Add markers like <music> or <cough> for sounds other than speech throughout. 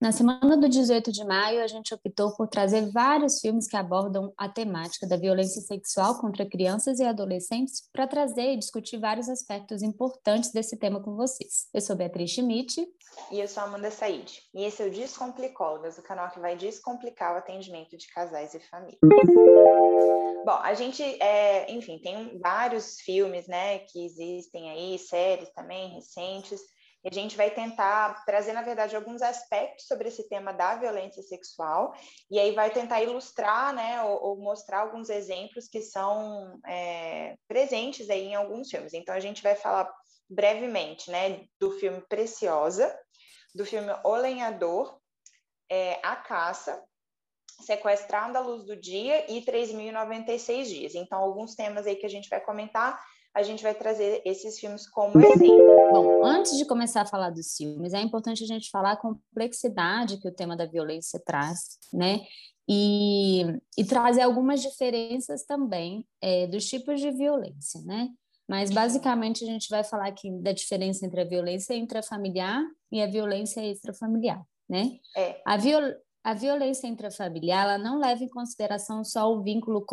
Na semana do 18 de maio, a gente optou por trazer vários filmes que abordam a temática da violência sexual contra crianças e adolescentes para trazer e discutir vários aspectos importantes desse tema com vocês. Eu sou Beatriz Schmidt. E eu sou Amanda Said. E esse é o Descomplicólogas, o canal que vai descomplicar o atendimento de casais e famílias. Bom, a gente, é, enfim, tem vários filmes, né, que existem aí, séries também recentes, e a gente vai tentar trazer, na verdade, alguns aspectos sobre esse tema da violência sexual, e aí vai tentar ilustrar, né, ou, ou mostrar alguns exemplos que são é, presentes aí em alguns filmes. Então, a gente vai falar brevemente, né, do filme Preciosa, do filme O Lenhador, é, A Caça, Sequestrado à Luz do Dia e 3.096 Dias. Então, alguns temas aí que a gente vai comentar a gente vai trazer esses filmes como exemplo. Bom, antes de começar a falar dos filmes, é importante a gente falar a complexidade que o tema da violência traz, né? E, e trazer algumas diferenças também é, dos tipos de violência, né? Mas basicamente a gente vai falar aqui da diferença entre a violência intrafamiliar e a violência extrafamiliar, né? É. A, viol a violência intrafamiliar ela não leva em consideração só o vínculo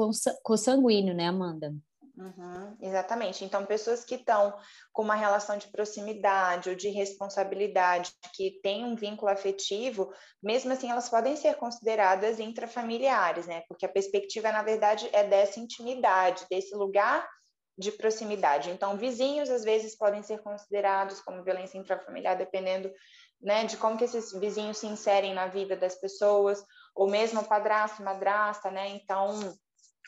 consanguíneo, né, Amanda? Uhum, exatamente. Então, pessoas que estão com uma relação de proximidade ou de responsabilidade, que têm um vínculo afetivo, mesmo assim, elas podem ser consideradas intrafamiliares, né? Porque a perspectiva, na verdade, é dessa intimidade, desse lugar de proximidade. Então, vizinhos, às vezes, podem ser considerados como violência intrafamiliar, dependendo né, de como que esses vizinhos se inserem na vida das pessoas, ou mesmo padrasto, madrasta, né? Então,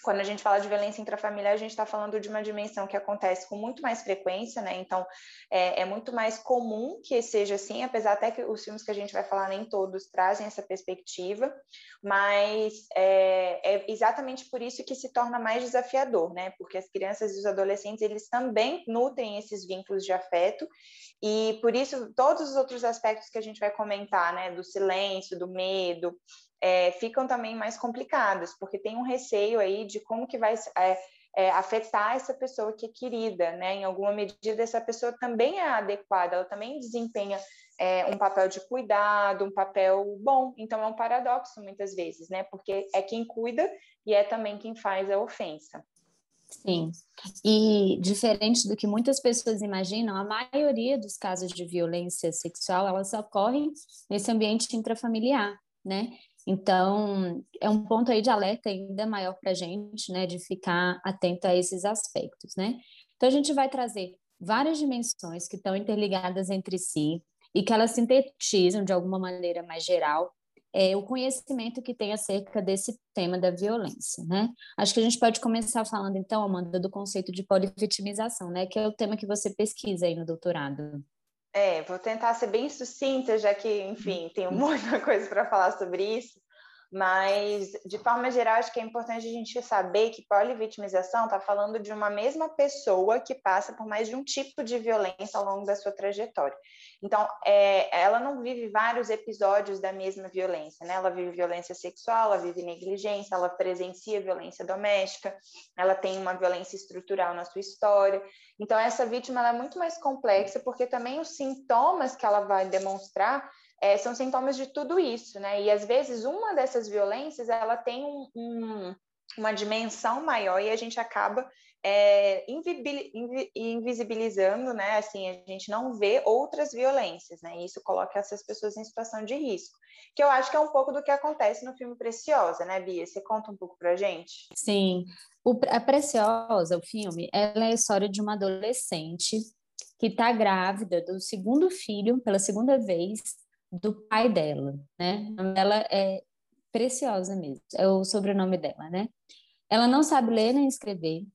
quando a gente fala de violência intrafamiliar, a gente está falando de uma dimensão que acontece com muito mais frequência, né? Então, é, é, muito mais comum que seja assim, apesar até que os filmes que a gente vai falar nem todos trazem essa perspectiva, mas é, é exatamente por isso que se torna mais desafiador, né? Porque as crianças e os adolescentes, eles também nutrem esses vínculos de afeto e por isso todos os outros aspectos que a gente vai comentar, né? Do silêncio, do medo, é, ficam também mais complicadas, porque tem um receio aí de como que vai é, é, afetar essa pessoa que é querida, né? Em alguma medida, essa pessoa também é adequada, ela também desempenha é, um papel de cuidado, um papel bom. Então, é um paradoxo muitas vezes, né? Porque é quem cuida e é também quem faz a ofensa. Sim, e diferente do que muitas pessoas imaginam, a maioria dos casos de violência sexual, elas ocorrem nesse ambiente intrafamiliar, né? Então, é um ponto aí de alerta ainda maior para a gente, né, de ficar atento a esses aspectos, né? Então, a gente vai trazer várias dimensões que estão interligadas entre si e que elas sintetizam de alguma maneira mais geral é, o conhecimento que tem acerca desse tema da violência, né? Acho que a gente pode começar falando, então, Amanda, do conceito de polivitimização, né? Que é o tema que você pesquisa aí no doutorado. É, vou tentar ser bem sucinta, já que, enfim, tenho <laughs> muita coisa para falar sobre isso. Mas, de forma geral, acho que é importante a gente saber que polivitimização está falando de uma mesma pessoa que passa por mais de um tipo de violência ao longo da sua trajetória. Então, é, ela não vive vários episódios da mesma violência, né? Ela vive violência sexual, ela vive negligência, ela presencia violência doméstica, ela tem uma violência estrutural na sua história. Então, essa vítima é muito mais complexa, porque também os sintomas que ela vai demonstrar é, são sintomas de tudo isso, né? E às vezes uma dessas violências ela tem um, um, uma dimensão maior e a gente acaba é, invisibilizando, né? Assim, a gente não vê outras violências, né? E isso coloca essas pessoas em situação de risco. Que eu acho que é um pouco do que acontece no filme Preciosa, né, Bia? Você conta um pouco pra gente? Sim. O, a Preciosa, o filme, ela é a história de uma adolescente que está grávida do segundo filho pela segunda vez do pai dela, né? Ela é preciosa mesmo, é o sobrenome dela, né? Ela não sabe ler nem escrever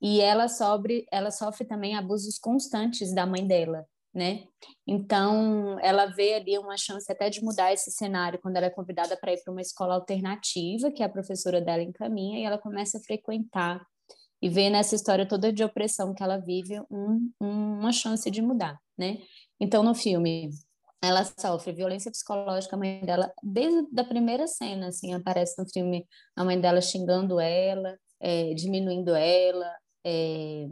e ela sofre, ela sofre também abusos constantes da mãe dela, né? Então, ela vê ali uma chance até de mudar esse cenário quando ela é convidada para ir para uma escola alternativa, que a professora dela encaminha, e ela começa a frequentar e vê nessa história toda de opressão que ela vive um, uma chance de mudar, né? Então, no filme, ela sofre violência psicológica, a mãe dela, desde a primeira cena, assim, aparece no filme a mãe dela xingando ela, é, diminuindo ela, é,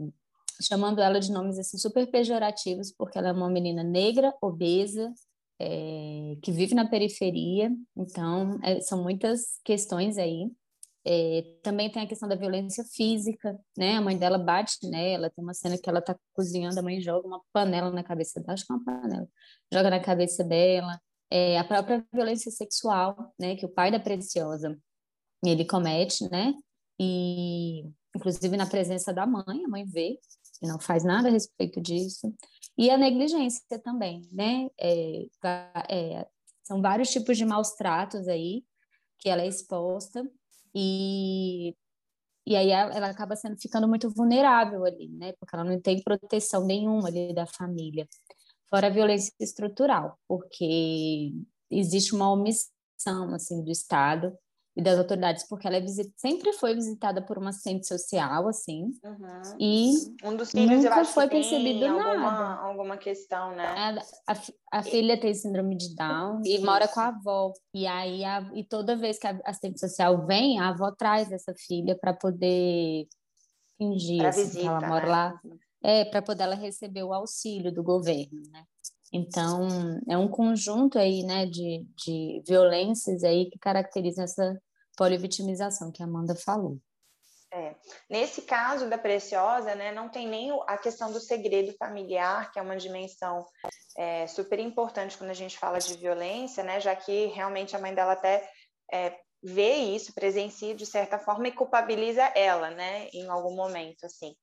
chamando ela de nomes assim super pejorativos, porque ela é uma menina negra, obesa, é, que vive na periferia, então é, são muitas questões aí. É, também tem a questão da violência física, né? A mãe dela bate nela, tem uma cena que ela tá cozinhando, a mãe joga uma panela na cabeça dela, acho que é uma panela, joga na cabeça dela. É, a própria violência sexual, né? Que o pai da Preciosa, ele comete, né? E, inclusive, na presença da mãe, a mãe vê e não faz nada a respeito disso. E a negligência também, né? É, é, são vários tipos de maus tratos aí que ela é exposta e, e aí ela acaba sendo ficando muito vulnerável ali, né? Porque ela não tem proteção nenhuma ali da família. Fora a violência estrutural, porque existe uma omissão assim do Estado e das autoridades, porque ela é visit... sempre foi visitada por uma assistente social, assim, uhum. e um dos filhos nunca foi percebido alguma, nada. Alguma questão, né? A, a, a filha tem síndrome de Down e mora com a avó. E aí, a, e toda vez que a assistente social vem, a avó traz essa filha para poder fingir assim, visita, que ela mora né? lá. É, para poder ela receber o auxílio do governo, né? Então, é um conjunto aí, né, de, de violências aí que caracterizam essa polivitimização que a Amanda falou. É. Nesse caso da Preciosa, né, não tem nem a questão do segredo familiar, que é uma dimensão é, super importante quando a gente fala de violência, né, já que realmente a mãe dela até é, vê isso, presencia de certa forma e culpabiliza ela, né, em algum momento, assim.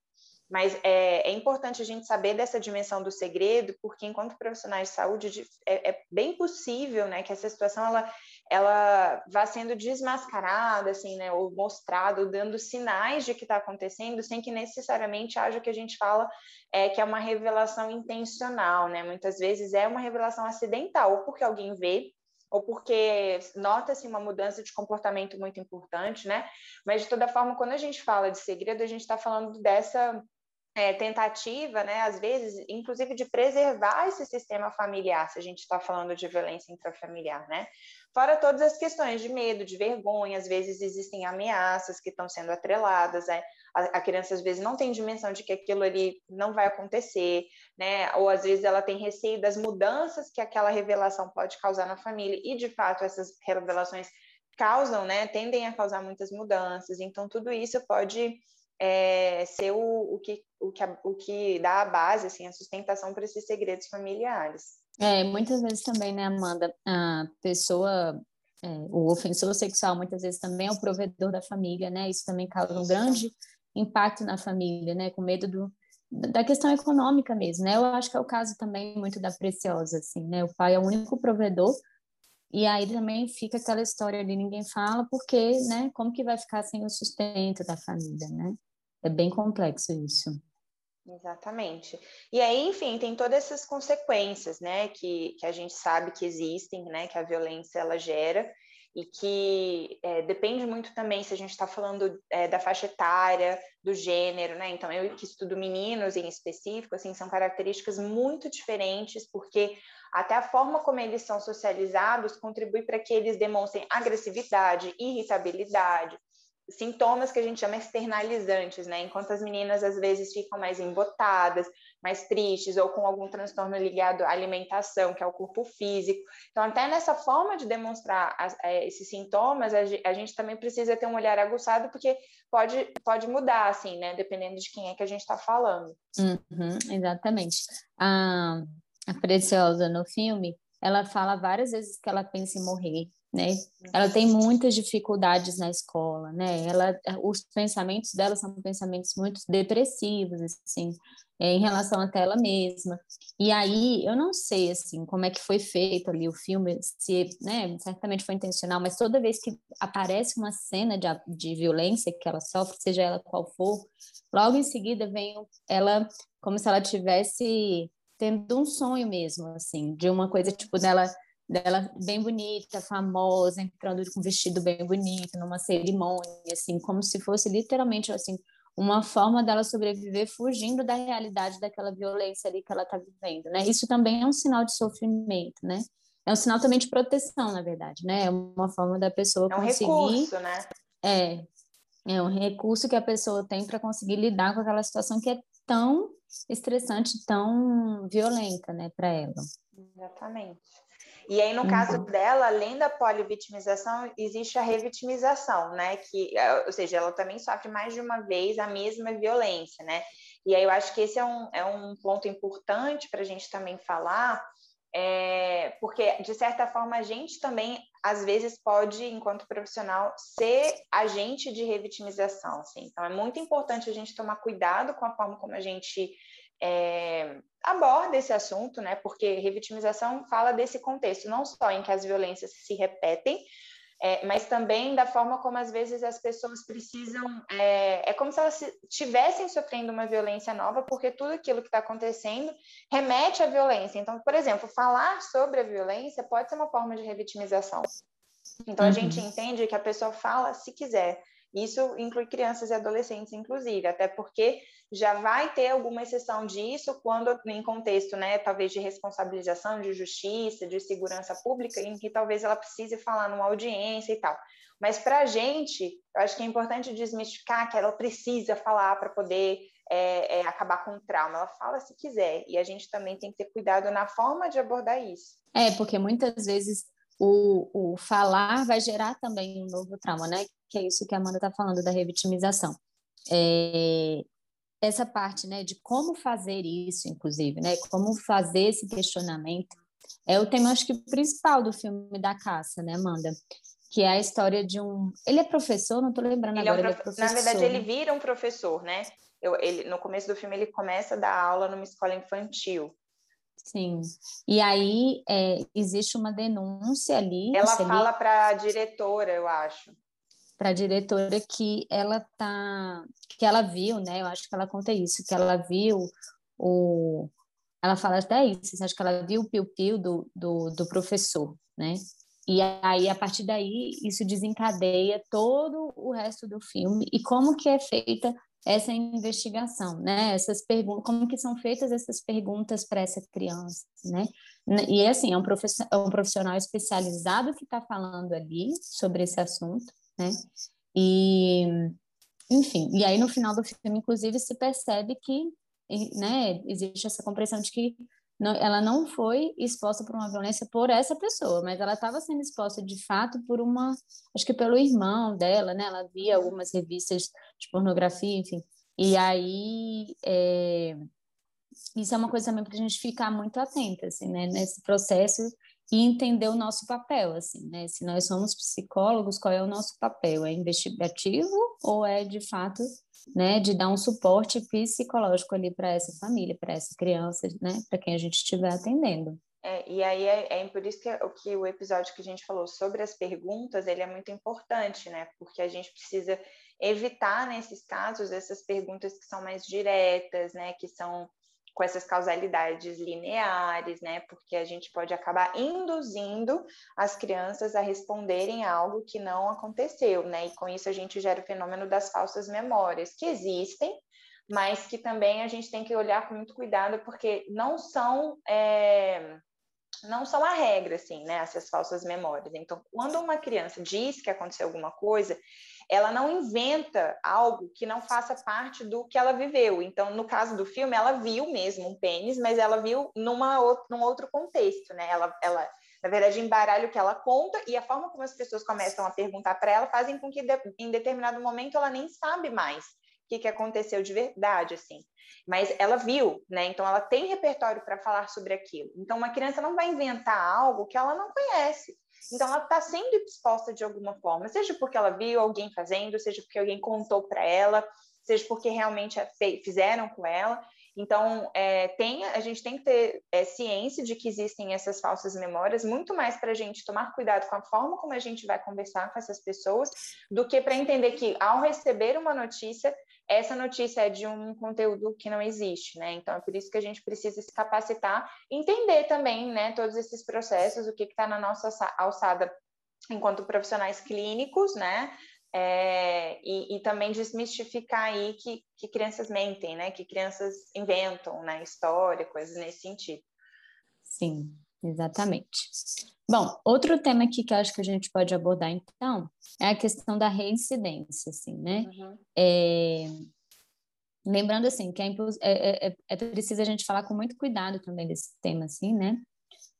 Mas é, é, importante a gente saber dessa dimensão do segredo, porque enquanto profissionais de saúde é, é, bem possível, né, que essa situação ela, ela vá sendo desmascarada, assim, né, ou mostrado, dando sinais de que está acontecendo, sem que necessariamente haja o que a gente fala é que é uma revelação intencional, né? Muitas vezes é uma revelação acidental, ou porque alguém vê ou porque nota-se uma mudança de comportamento muito importante, né? Mas de toda forma, quando a gente fala de segredo, a gente está falando dessa é, tentativa, né, às vezes, inclusive de preservar esse sistema familiar, se a gente está falando de violência intrafamiliar, né? Fora todas as questões de medo, de vergonha, às vezes existem ameaças que estão sendo atreladas, né? a, a criança às vezes não tem dimensão de que aquilo ali não vai acontecer, né? Ou às vezes ela tem receio das mudanças que aquela revelação pode causar na família, e de fato essas revelações causam, né? Tendem a causar muitas mudanças, então tudo isso pode é, ser o, o, que, o, que, o que dá a base, assim, a sustentação para esses segredos familiares. É, muitas vezes também, né, Amanda, a pessoa, é, o ofensor sexual muitas vezes também é o provedor da família, né, isso também causa um grande impacto na família, né, com medo do, da questão econômica mesmo, né, eu acho que é o caso também muito da Preciosa, assim, né, o pai é o único provedor, e aí também fica aquela história ali, ninguém fala, porque, né, como que vai ficar sem o sustento da família, né? É bem complexo isso. Exatamente. E aí, enfim, tem todas essas consequências, né, que, que a gente sabe que existem, né, que a violência ela gera e que é, depende muito também se a gente está falando é, da faixa etária, do gênero, né? Então, eu que estudo meninos em específico, assim, são características muito diferentes, porque até a forma como eles são socializados contribui para que eles demonstrem agressividade, irritabilidade, sintomas que a gente chama externalizantes, né? Enquanto as meninas às vezes ficam mais embotadas, mais tristes ou com algum transtorno ligado à alimentação, que é o corpo físico. Então, até nessa forma de demonstrar as, é, esses sintomas, a, gente também precisa ter um olhar aguçado, porque pode, pode mudar, assim, né? Dependendo de quem é que a gente está falando. Uhum, exatamente. A, a Preciosa no filme, ela fala várias vezes que ela pensa em morrer, né? Ela tem muitas dificuldades na escola, né? Ela, os pensamentos dela são pensamentos muito depressivos, assim, é, em relação até ela mesma. E aí, eu não sei, assim, como é que foi feito ali o filme, se, né, certamente foi intencional, mas toda vez que aparece uma cena de, de violência que ela sofre, seja ela qual for, logo em seguida vem ela como se ela tivesse tendo um sonho mesmo, assim, de uma coisa tipo dela dela bem bonita, famosa, entrando com um vestido bem bonito numa cerimônia, assim, como se fosse literalmente assim uma forma dela sobreviver fugindo da realidade daquela violência ali que ela está vivendo, né? Isso também é um sinal de sofrimento, né? É um sinal também de proteção, na verdade, né? É uma forma da pessoa é um conseguir. Recurso, né? É, é um recurso que a pessoa tem para conseguir lidar com aquela situação que é tão estressante, tão violenta, né, para ela. Exatamente. E aí, no uhum. caso dela, além da polivitimização, existe a revitimização, né? Que, é, ou seja, ela também sofre mais de uma vez a mesma violência, né? E aí eu acho que esse é um, é um ponto importante para a gente também falar, é, porque, de certa forma, a gente também, às vezes, pode, enquanto profissional, ser agente de revitimização. Assim. Então, é muito importante a gente tomar cuidado com a forma como a gente é, aborda esse assunto, né? Porque revitimização fala desse contexto, não só em que as violências se repetem, é, mas também da forma como às vezes as pessoas precisam. É, é como se elas estivessem sofrendo uma violência nova, porque tudo aquilo que está acontecendo remete à violência. Então, por exemplo, falar sobre a violência pode ser uma forma de revitimização. Então, uhum. a gente entende que a pessoa fala se quiser, isso inclui crianças e adolescentes, inclusive, até porque já vai ter alguma exceção disso quando, em contexto, né, talvez de responsabilização, de justiça, de segurança pública, em que talvez ela precise falar numa audiência e tal. Mas para a gente, eu acho que é importante desmistificar que ela precisa falar para poder é, é, acabar com o trauma. Ela fala se quiser, e a gente também tem que ter cuidado na forma de abordar isso. É, porque muitas vezes o, o falar vai gerar também um novo trauma, né? Que é isso que a Amanda está falando da revitimização. É, essa parte, né, de como fazer isso, inclusive, né? Como fazer esse questionamento é o tema, acho que principal do filme da caça, né, Amanda? Que é a história de um. Ele é professor, não estou lembrando ele agora. É um prof... Na verdade, ele vira um professor, né? Eu, ele, no começo do filme, ele começa a dar aula numa escola infantil. Sim. E aí é, existe uma denúncia ali. Ela fala para a diretora, eu acho. Para a diretora que ela tá, que ela viu, né? Eu acho que ela conta isso, que ela viu o, ela fala até isso, acho que ela viu o piu-piu do, do, do professor, né? E aí, a partir daí, isso desencadeia todo o resto do filme e como que é feita essa investigação, né? Essas perguntas, como que são feitas essas perguntas para essa criança, né? E assim, é um, é um profissional especializado que está falando ali sobre esse assunto, né? E, enfim, e aí no final do filme, inclusive, se percebe que, né, existe essa compreensão de que não, ela não foi exposta por uma violência por essa pessoa, mas ela estava sendo exposta de fato por uma, acho que pelo irmão dela, né? Ela via algumas revistas de pornografia, enfim. E aí é, isso é uma coisa também para a gente ficar muito atenta, assim, né? Nesse processo e entender o nosso papel, assim, né? Se nós somos psicólogos, qual é o nosso papel? É investigativo ou é de fato né, de dar um suporte psicológico ali para essa família, para essa criança, né, para quem a gente estiver atendendo. É, e aí é, é, por isso que, o que o episódio que a gente falou sobre as perguntas, ele é muito importante, né, porque a gente precisa evitar nesses casos essas perguntas que são mais diretas, né, que são com essas causalidades lineares, né? Porque a gente pode acabar induzindo as crianças a responderem algo que não aconteceu, né? E com isso a gente gera o fenômeno das falsas memórias, que existem, mas que também a gente tem que olhar com muito cuidado, porque não são. É não são a regra, assim, né, essas falsas memórias. Então, quando uma criança diz que aconteceu alguma coisa, ela não inventa algo que não faça parte do que ela viveu. Então, no caso do filme, ela viu mesmo um pênis, mas ela viu numa, num outro contexto, né? Ela, ela, na verdade, embaralha o que ela conta e a forma como as pessoas começam a perguntar para ela fazem com que, em determinado momento, ela nem sabe mais o que, que aconteceu de verdade, assim. Mas ela viu, né? Então, ela tem repertório para falar sobre aquilo. Então, uma criança não vai inventar algo que ela não conhece. Então, ela está sendo exposta de alguma forma, seja porque ela viu alguém fazendo, seja porque alguém contou para ela, seja porque realmente fizeram com ela. Então, é, tem, a gente tem que ter é, ciência de que existem essas falsas memórias, muito mais para a gente tomar cuidado com a forma como a gente vai conversar com essas pessoas, do que para entender que, ao receber uma notícia, essa notícia é de um conteúdo que não existe, né? Então é por isso que a gente precisa se capacitar, entender também, né, todos esses processos, o que está na nossa alçada enquanto profissionais clínicos, né? É, e, e, também desmistificar aí que, que crianças mentem, né? Que crianças inventam, né? História, coisas nesse sentido. Sim, exatamente. Bom, outro tema aqui que eu acho que a gente pode abordar, então, é a questão da reincidência, assim, né? Uhum. É... Lembrando, assim, que é, é, é, é, preciso a gente falar com muito cuidado também desse tema, assim, né?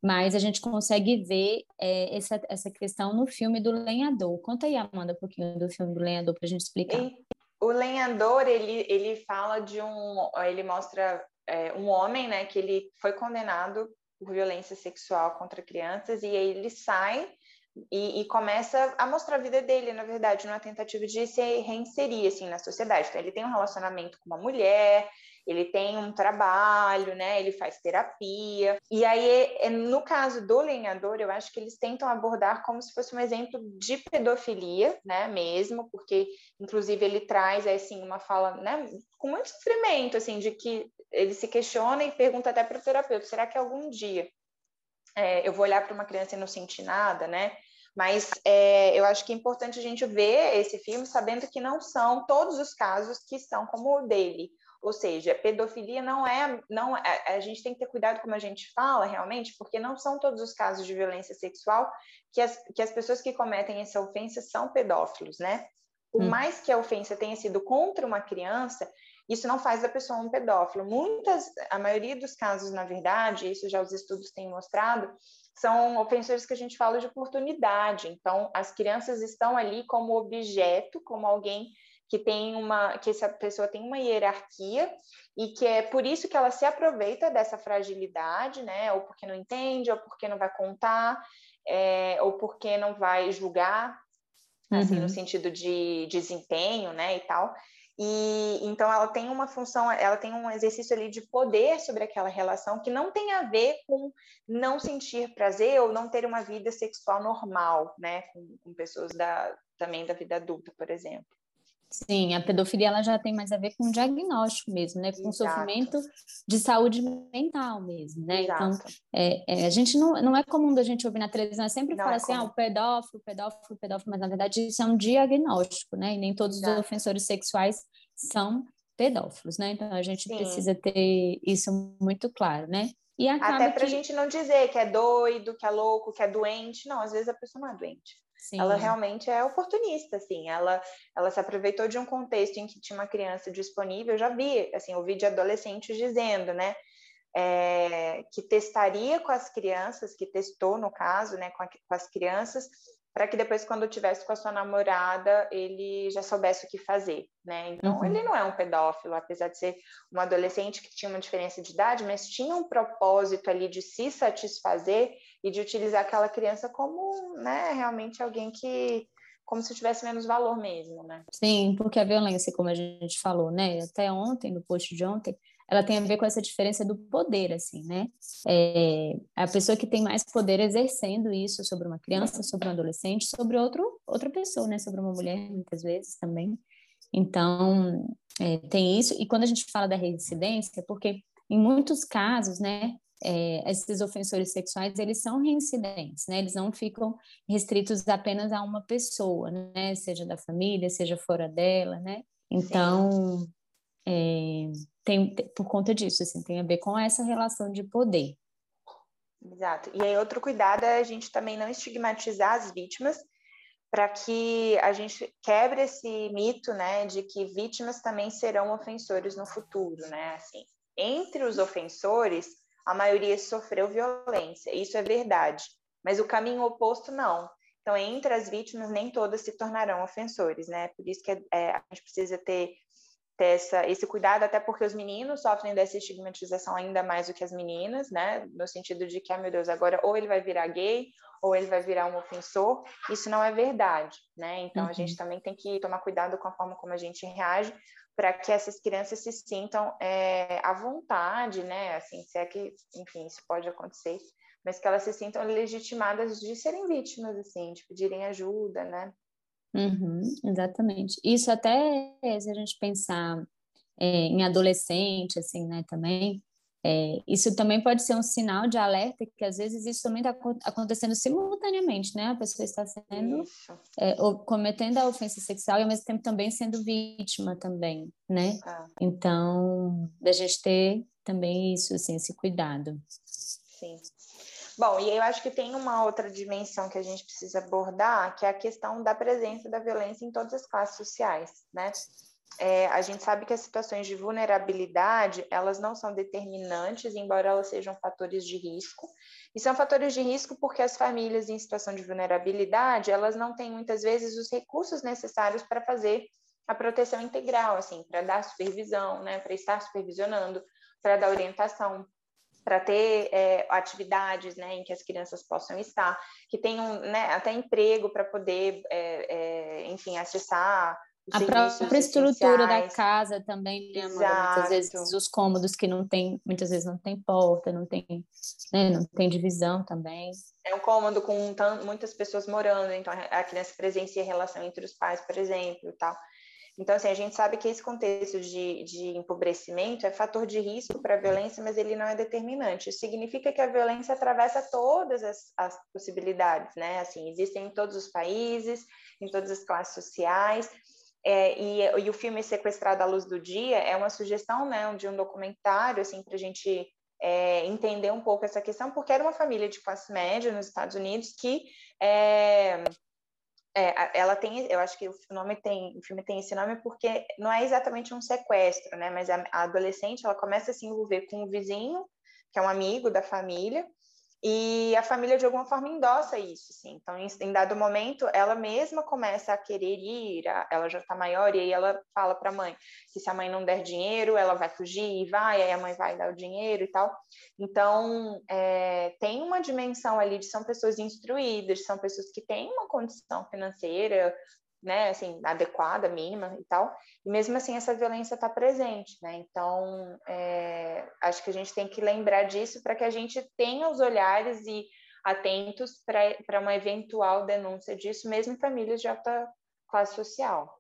mas a gente consegue ver é, essa, essa questão no filme do Lenhador. Conta aí, Amanda, um pouquinho do filme do Lenhador para a gente explicar. E, o Lenhador, ele, ele fala de um... Ele mostra é, um homem, né, que ele foi condenado por violência sexual contra crianças e aí ele sai e, e, começa a mostrar a vida dele, na verdade, numa tentativa de se reinserir assim na sociedade. Então, ele tem um relacionamento com uma mulher, ele tem um trabalho, né? Ele faz terapia. E aí, é, no caso do lenhador, eu acho que eles tentam abordar como se fosse um exemplo de pedofilia, né? Mesmo, porque, inclusive, ele traz assim uma fala, né? Com muito sofrimento, assim, de que ele se questiona e pergunta até para o terapeuta: será que algum dia é, eu vou olhar para uma criança e não sentir nada, né? Mas é, eu acho que é importante a gente ver esse filme sabendo que não são todos os casos que são como o dele. Ou seja, pedofilia não é, não é, a gente tem que ter cuidado como a gente fala realmente, porque não são todos os casos de violência sexual que as, que as pessoas que cometem essa ofensa são pedófilos, né? Por hum. mais que a ofensa tenha sido contra uma criança, isso não faz da pessoa um pedófilo. Muitas, a maioria dos casos, na verdade, isso já os estudos têm mostrado, são ofensores que a gente fala de oportunidade. Então, as crianças estão ali como objeto, como alguém que tem uma que essa pessoa tem uma hierarquia e que é por isso que ela se aproveita dessa fragilidade, né? Ou porque não entende, ou porque não vai contar, é, ou porque não vai julgar, assim, uhum. no sentido de desempenho, né? E tal. E então ela tem uma função, ela tem um exercício ali de poder sobre aquela relação que não tem a ver com não sentir prazer ou não ter uma vida sexual normal, né, com, com pessoas da, também da vida adulta, por exemplo. Sim, a pedofilia ela já tem mais a ver com diagnóstico mesmo, né? Com Exato. sofrimento de saúde mental mesmo, né? Então, Exato. Então, é, é, a gente não, não é comum da gente ouvir na televisão, é sempre não fala é assim, comum. ah, o pedófilo, pedófilo, pedófilo, mas na verdade isso é um diagnóstico, né? E nem todos Exato. os ofensores sexuais são pedófilos, né? Então a gente Sim. precisa ter isso muito claro, né? E Até para a que... gente não dizer que é doido, que é louco, que é doente. Não, às vezes a pessoa não é doente. Sim. Ela realmente é oportunista, assim. Ela, ela se aproveitou de um contexto em que tinha uma criança disponível. Eu já vi, assim, ouvi de adolescentes dizendo, né? É, que testaria com as crianças, que testou no caso, né, com, a, com as crianças, para que depois, quando tivesse com a sua namorada, ele já soubesse o que fazer, né? Então, uhum. ele não é um pedófilo, apesar de ser um adolescente que tinha uma diferença de idade, mas tinha um propósito ali de se satisfazer e de utilizar aquela criança como, né, realmente alguém que como se tivesse menos valor mesmo, né? Sim, porque a violência, como a gente falou, né, até ontem, no post de ontem, ela tem a ver com essa diferença do poder, assim, né? É, a pessoa que tem mais poder exercendo isso sobre uma criança, sobre um adolescente, sobre outro, outra pessoa, né? Sobre uma mulher, muitas vezes também. Então, é, tem isso. E quando a gente fala da reincidência, porque em muitos casos, né? É, esses ofensores sexuais, eles são reincidentes, né? Eles não ficam restritos apenas a uma pessoa, né? Seja da família, seja fora dela, né? Então, é, tem, por conta disso, assim, tem a ver com essa relação de poder. Exato. E aí, outro cuidado é a gente também não estigmatizar as vítimas, para que a gente quebre esse mito, né, de que vítimas também serão ofensores no futuro, né? Assim, entre os ofensores, a maioria sofreu violência, isso é verdade, mas o caminho oposto não. Então, entre as vítimas, nem todas se tornarão ofensores, né? Por isso que é, é a gente precisa ter ter essa, esse cuidado, até porque os meninos sofrem dessa estigmatização ainda mais do que as meninas, né? No sentido de que, ah, meu Deus, agora ou ele vai virar gay, ou ele vai virar um ofensor. Isso não é verdade, né? Então uhum. a gente também tem que tomar cuidado com a forma como a gente reage para que essas crianças se sintam é, à vontade, né? Assim, se é que, enfim, isso pode acontecer, mas que elas se sintam legitimadas de serem vítimas, assim, de pedirem ajuda, né? Uhum, exatamente. Isso até, se a gente pensar é, em adolescente, assim, né, também, é, isso também pode ser um sinal de alerta que às vezes isso também está acontecendo simultaneamente, né? A pessoa está sendo é, cometendo a ofensa sexual e ao mesmo tempo também sendo vítima também, né? Ah. Então, da gente ter também isso, assim, esse cuidado. Sim. Bom, e eu acho que tem uma outra dimensão que a gente precisa abordar, que é a questão da presença da violência em todas as classes sociais, né? É, a gente sabe que as situações de vulnerabilidade, elas não são determinantes, embora elas sejam fatores de risco. E são fatores de risco porque as famílias em situação de vulnerabilidade, elas não têm muitas vezes os recursos necessários para fazer a proteção integral, assim, para dar supervisão, né, para estar supervisionando, para dar orientação, para ter é, atividades né, em que as crianças possam estar, que tenham né, até emprego para poder, é, é, enfim, acessar a própria estrutura da casa também, né, muitas vezes os cômodos que não tem, muitas vezes não tem porta, não tem, né, não tem divisão também. É um cômodo com muitas pessoas morando, então a criança presencia a relação entre os pais, por exemplo, tal. Então, assim, a gente sabe que esse contexto de, de empobrecimento é fator de risco para a violência, mas ele não é determinante. Isso significa que a violência atravessa todas as, as possibilidades, né? Assim, existem em todos os países, em todas as classes sociais, é, e, e, o filme Sequestrado à Luz do Dia é uma sugestão né, de um documentário assim, para a gente é, entender um pouco essa questão, porque era uma família de classe média nos Estados Unidos que é, é, ela tem, eu acho que o nome tem, o filme tem esse nome porque não é exatamente um sequestro, né? Mas a, a adolescente ela começa a se envolver com o vizinho, que é um amigo da família, e a família, de alguma forma, endossa isso, assim. Então, em, dado momento, ela mesma começa a querer ir, ela já está maior, e aí ela fala para a mãe que se a mãe não der dinheiro, ela vai fugir e vai, aí a mãe vai dar o dinheiro e tal. Então, é, tem uma dimensão ali de são pessoas instruídas, são pessoas que têm uma condição financeira né, assim, adequada, mínima e tal, e mesmo assim essa violência está presente, né, então é, acho que a gente tem que lembrar disso para que a gente tenha os olhares e atentos para uma eventual denúncia disso, mesmo em famílias de alta classe social.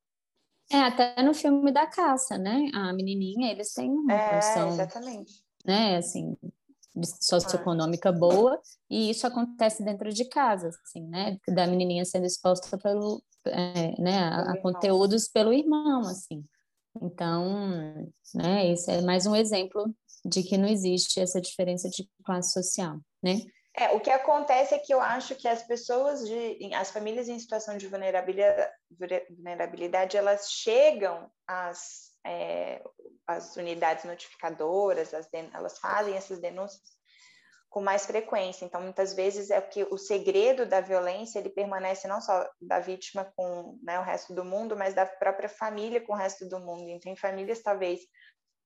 É, até no filme da caça, né, a menininha, eles têm uma é, exatamente. Né, assim, socioeconômica boa, e isso acontece dentro de casa, assim, né? Da menininha sendo exposta pelo, é, né, a, a conteúdos pelo irmão, assim. Então, né, esse é mais um exemplo de que não existe essa diferença de classe social, né? É, o que acontece é que eu acho que as pessoas de, as famílias em situação de vulnerabilidade, vulnerabilidade elas chegam às, é, às unidades notificadoras, as, elas fazem essas denúncias com mais frequência. Então, muitas vezes é que o segredo da violência ele permanece não só da vítima com né, o resto do mundo, mas da própria família com o resto do mundo. Então, em famílias talvez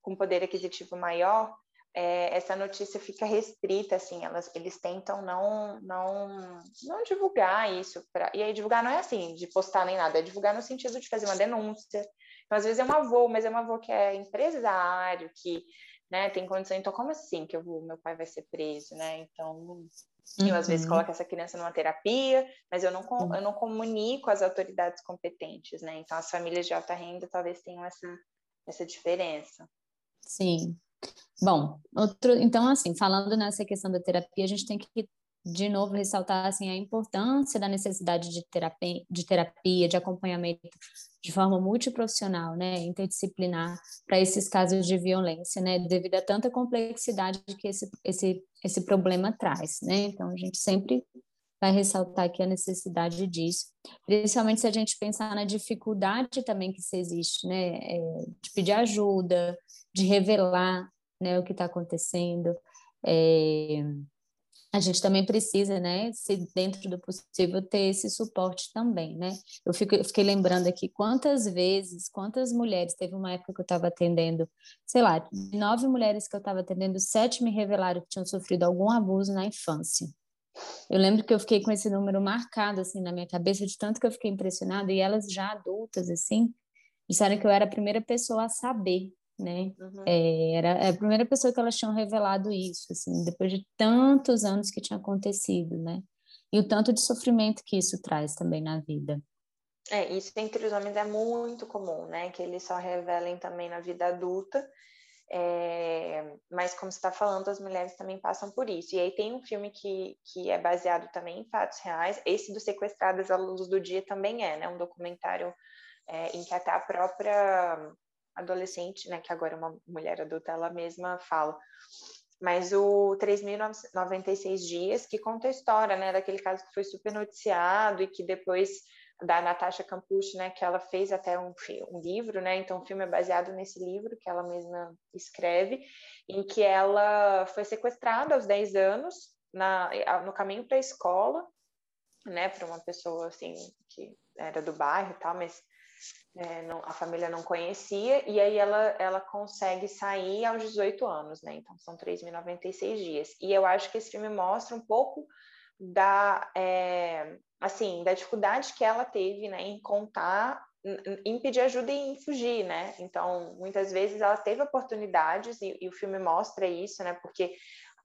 com poder aquisitivo maior, é, essa notícia fica restrita, assim, elas, eles tentam não, não, não divulgar isso. Pra, e aí divulgar não é assim, de postar nem nada, é divulgar no sentido de fazer uma denúncia. Então, às vezes é um avô, mas é um avô que é empresário, que né, tem condição, então como assim que eu vou, meu pai vai ser preso, né? Então, uhum. eu às vezes uhum. coloco essa criança numa terapia, mas eu não, uhum. eu não comunico as autoridades competentes, né? Então, as famílias de alta renda talvez tenham essa, essa diferença. Sim. Bom, outro, então, assim, falando nessa questão da terapia, a gente tem que de novo ressaltar assim a importância da necessidade de terapia, de terapia, de acompanhamento de forma multiprofissional, né, interdisciplinar para esses casos de violência, né, devido a tanta complexidade que esse esse esse problema traz, né? Então a gente sempre vai ressaltar aqui a necessidade disso, principalmente se a gente pensar na dificuldade também que se existe, né, é, de pedir ajuda, de revelar, né, o que está acontecendo. É, a gente também precisa, né, se dentro do possível, ter esse suporte também, né? Eu, fico, eu fiquei lembrando aqui quantas vezes, quantas mulheres, teve uma época que eu estava atendendo, sei lá, nove mulheres que eu estava atendendo, sete me revelaram que tinham sofrido algum abuso na infância. Eu lembro que eu fiquei com esse número marcado, assim, na minha cabeça, de tanto que eu fiquei impressionada, e elas já adultas, assim, disseram que eu era a primeira pessoa a saber né? Uhum. É, era a primeira pessoa que elas tinham revelado isso, assim, depois de tantos anos que tinha acontecido, né? E o tanto de sofrimento que isso traz também na vida. É, isso entre os homens é muito comum, né? Que eles só revelem também na vida adulta. É, mas como você está falando, as mulheres também passam por isso. E aí tem um filme que, que é baseado também em fatos reais. Esse do Sequestradas à Luz do Dia também é, né? Um documentário é, em que até a própria adolescente, né, que agora é uma mulher adulta, ela mesma fala. Mas o 3.096 dias, que conta a história, né, daquele caso que foi super noticiado e que depois da Natasha Campucci, né, que ela fez até um, um, livro, né, então o filme é baseado nesse livro que ela mesma escreve, em que ela foi sequestrada aos 10 anos na, no caminho para a escola, né, para uma pessoa assim que era do bairro e tal, mas é, não, a família não conhecia, e aí ela, ela consegue sair aos 18 anos, né? Então são 3.096 dias. E eu acho que esse filme mostra um pouco da, é, assim, da dificuldade que ela teve né, em contar, em pedir ajuda e em fugir, né? Então, muitas vezes ela teve oportunidades, e, e o filme mostra isso, né? Porque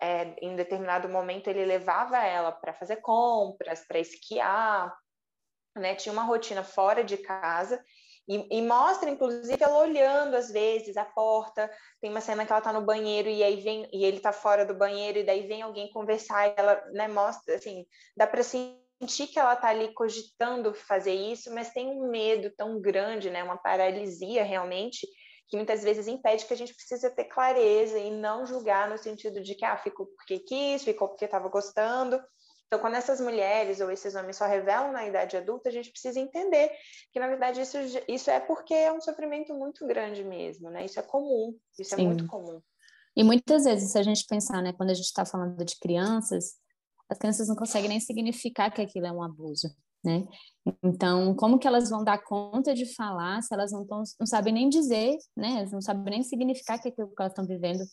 é, em determinado momento ele levava ela para fazer compras, para esquiar, né? Tinha uma rotina fora de casa e, e, mostra, inclusive, ela olhando às vezes a porta. Tem uma cena que ela está no banheiro e aí vem e ele está fora do banheiro e daí vem alguém conversar. E ela, né, mostra assim, dá para sentir que ela está ali cogitando fazer isso, mas tem um medo tão grande, né, uma paralisia realmente que muitas vezes impede que a gente precisa ter clareza e não julgar no sentido de que ah, ficou porque quis, ficou porque estava gostando. Então, quando essas mulheres ou esses homens só revelam na idade adulta, a gente precisa entender que, na verdade, isso, isso é porque é um sofrimento muito grande mesmo, né? Isso é comum, isso é Sim. é muito comum. E muitas vezes, se a gente pensar, né, quando a gente está falando de crianças, as crianças não conseguem nem significar que aquilo é um abuso né? Então, como que elas vão dar conta de falar se elas não, tão, não sabem nem dizer, né? Elas não sabem nem significar que aquilo que elas estão vivendo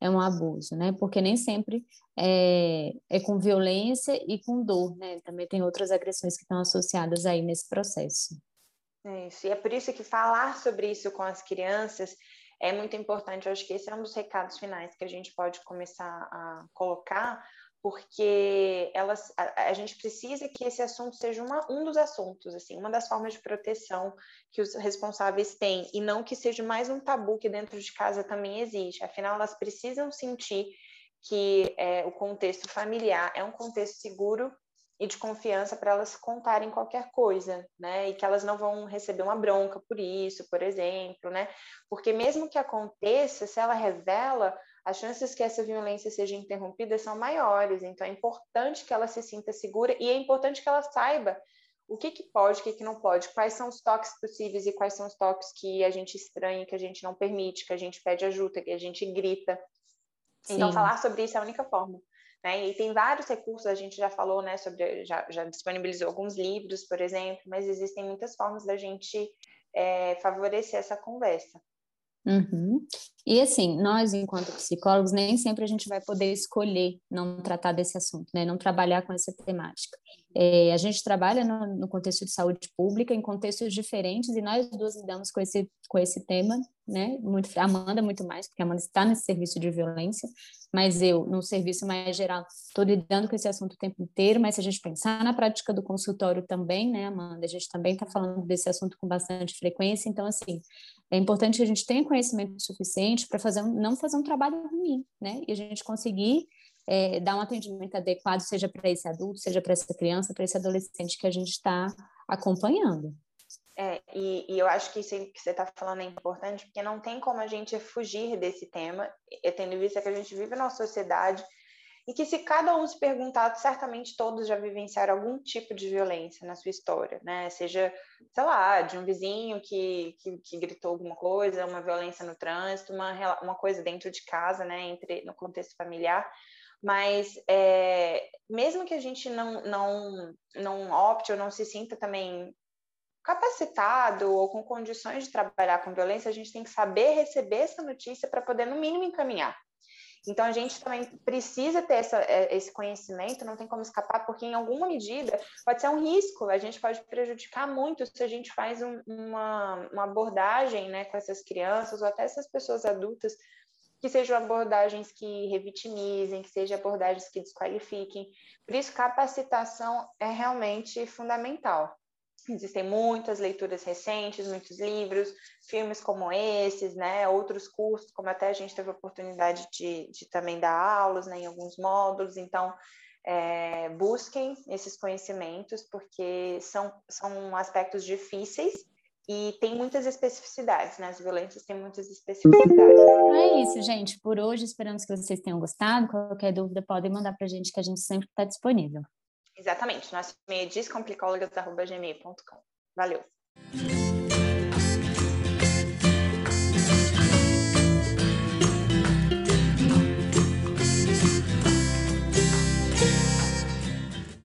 é um abuso, né? Porque nem sempre é, é com violência e com dor, né? Também tem outras agressões que estão associadas aí nesse processo. É isso, e é por isso que falar sobre isso com as crianças é muito importante. Eu acho que esse é um dos recados finais que a gente pode começar a colocar, porque elas, a, a, gente precisa que esse assunto seja uma, um dos assuntos, assim, uma das formas de proteção que os responsáveis têm, e não que seja mais um tabu que dentro de casa também existe. Afinal, elas precisam sentir que é, o contexto familiar é um contexto seguro e de confiança para elas contarem qualquer coisa, né? E que elas não vão receber uma bronca por isso, por exemplo, né? Porque mesmo que aconteça, se ela revela, as chances que essa violência seja interrompida são maiores. Então, é importante que ela se sinta segura e é importante que ela saiba o que, que pode, o que, que não pode, quais são os toques possíveis e quais são os toques que a gente estranha, que a gente não permite, que a gente pede ajuda, que a gente grita. Então, Sim. Então, falar sobre isso é a única forma. Né? E tem vários recursos, a gente já falou, né, sobre, já, já disponibilizou alguns livros, por exemplo, mas existem muitas formas da gente é, favorecer essa conversa. Uhum. E assim, nós, enquanto psicólogos, nem sempre a gente vai poder escolher não tratar desse assunto, né? não trabalhar com essa temática. É, a gente trabalha no, no, contexto de saúde pública, em contextos diferentes, e nós duas lidamos com esse, com esse tema, né? Muito, a Amanda muito mais, porque a Amanda está nesse serviço de violência, mas eu, no serviço mais geral, estou lidando com esse assunto o tempo inteiro, mas se a gente pensar na prática do consultório também, né, Amanda, a gente também está falando desse assunto com bastante frequência, então, assim, é importante que a gente tenha conhecimento suficiente para fazer não fazer um trabalho ruim, né, e a gente conseguir é, dar um atendimento adequado, seja para esse adulto, seja para essa criança, para esse adolescente que a gente está acompanhando. É, e, e, eu acho que isso que você está falando é importante, porque não tem como a gente fugir desse tema, tendo em vista que a gente vive numa sociedade e que se cada um se perguntar, certamente todos já vivenciaram algum tipo de violência na sua história, né? Seja, sei lá, de um vizinho que, que, que gritou alguma coisa, uma violência no trânsito, uma, uma coisa dentro de casa, né? Entre, no contexto familiar mas é, mesmo que a gente não, não, não opte ou não se sinta também capacitado ou com condições de trabalhar com violência, a gente tem que saber receber essa notícia para poder, no mínimo, encaminhar. Então, a gente também precisa ter essa, é, esse conhecimento, não tem como escapar, porque, em alguma medida, pode ser um risco, a gente pode prejudicar muito se a gente faz um, uma, uma abordagem né, com essas crianças ou até essas pessoas adultas que sejam abordagens que revitimizem, que sejam abordagens que desqualifiquem. Por isso, capacitação é realmente fundamental. Existem muitas leituras recentes, muitos livros, filmes como esses, né, outros cursos, como até a gente teve a oportunidade de, de também dar aulas né, em alguns módulos. Então, é, busquem esses conhecimentos, porque são, são aspectos difíceis e tem muitas especificidades, né? As violências têm muitas especificidades. É isso, gente. Por hoje, esperamos que vocês tenham gostado. Qualquer dúvida, podem mandar para a gente, que a gente sempre está disponível. Exatamente. Nosso e-mail é descomplicólogas.gmail.com. Valeu.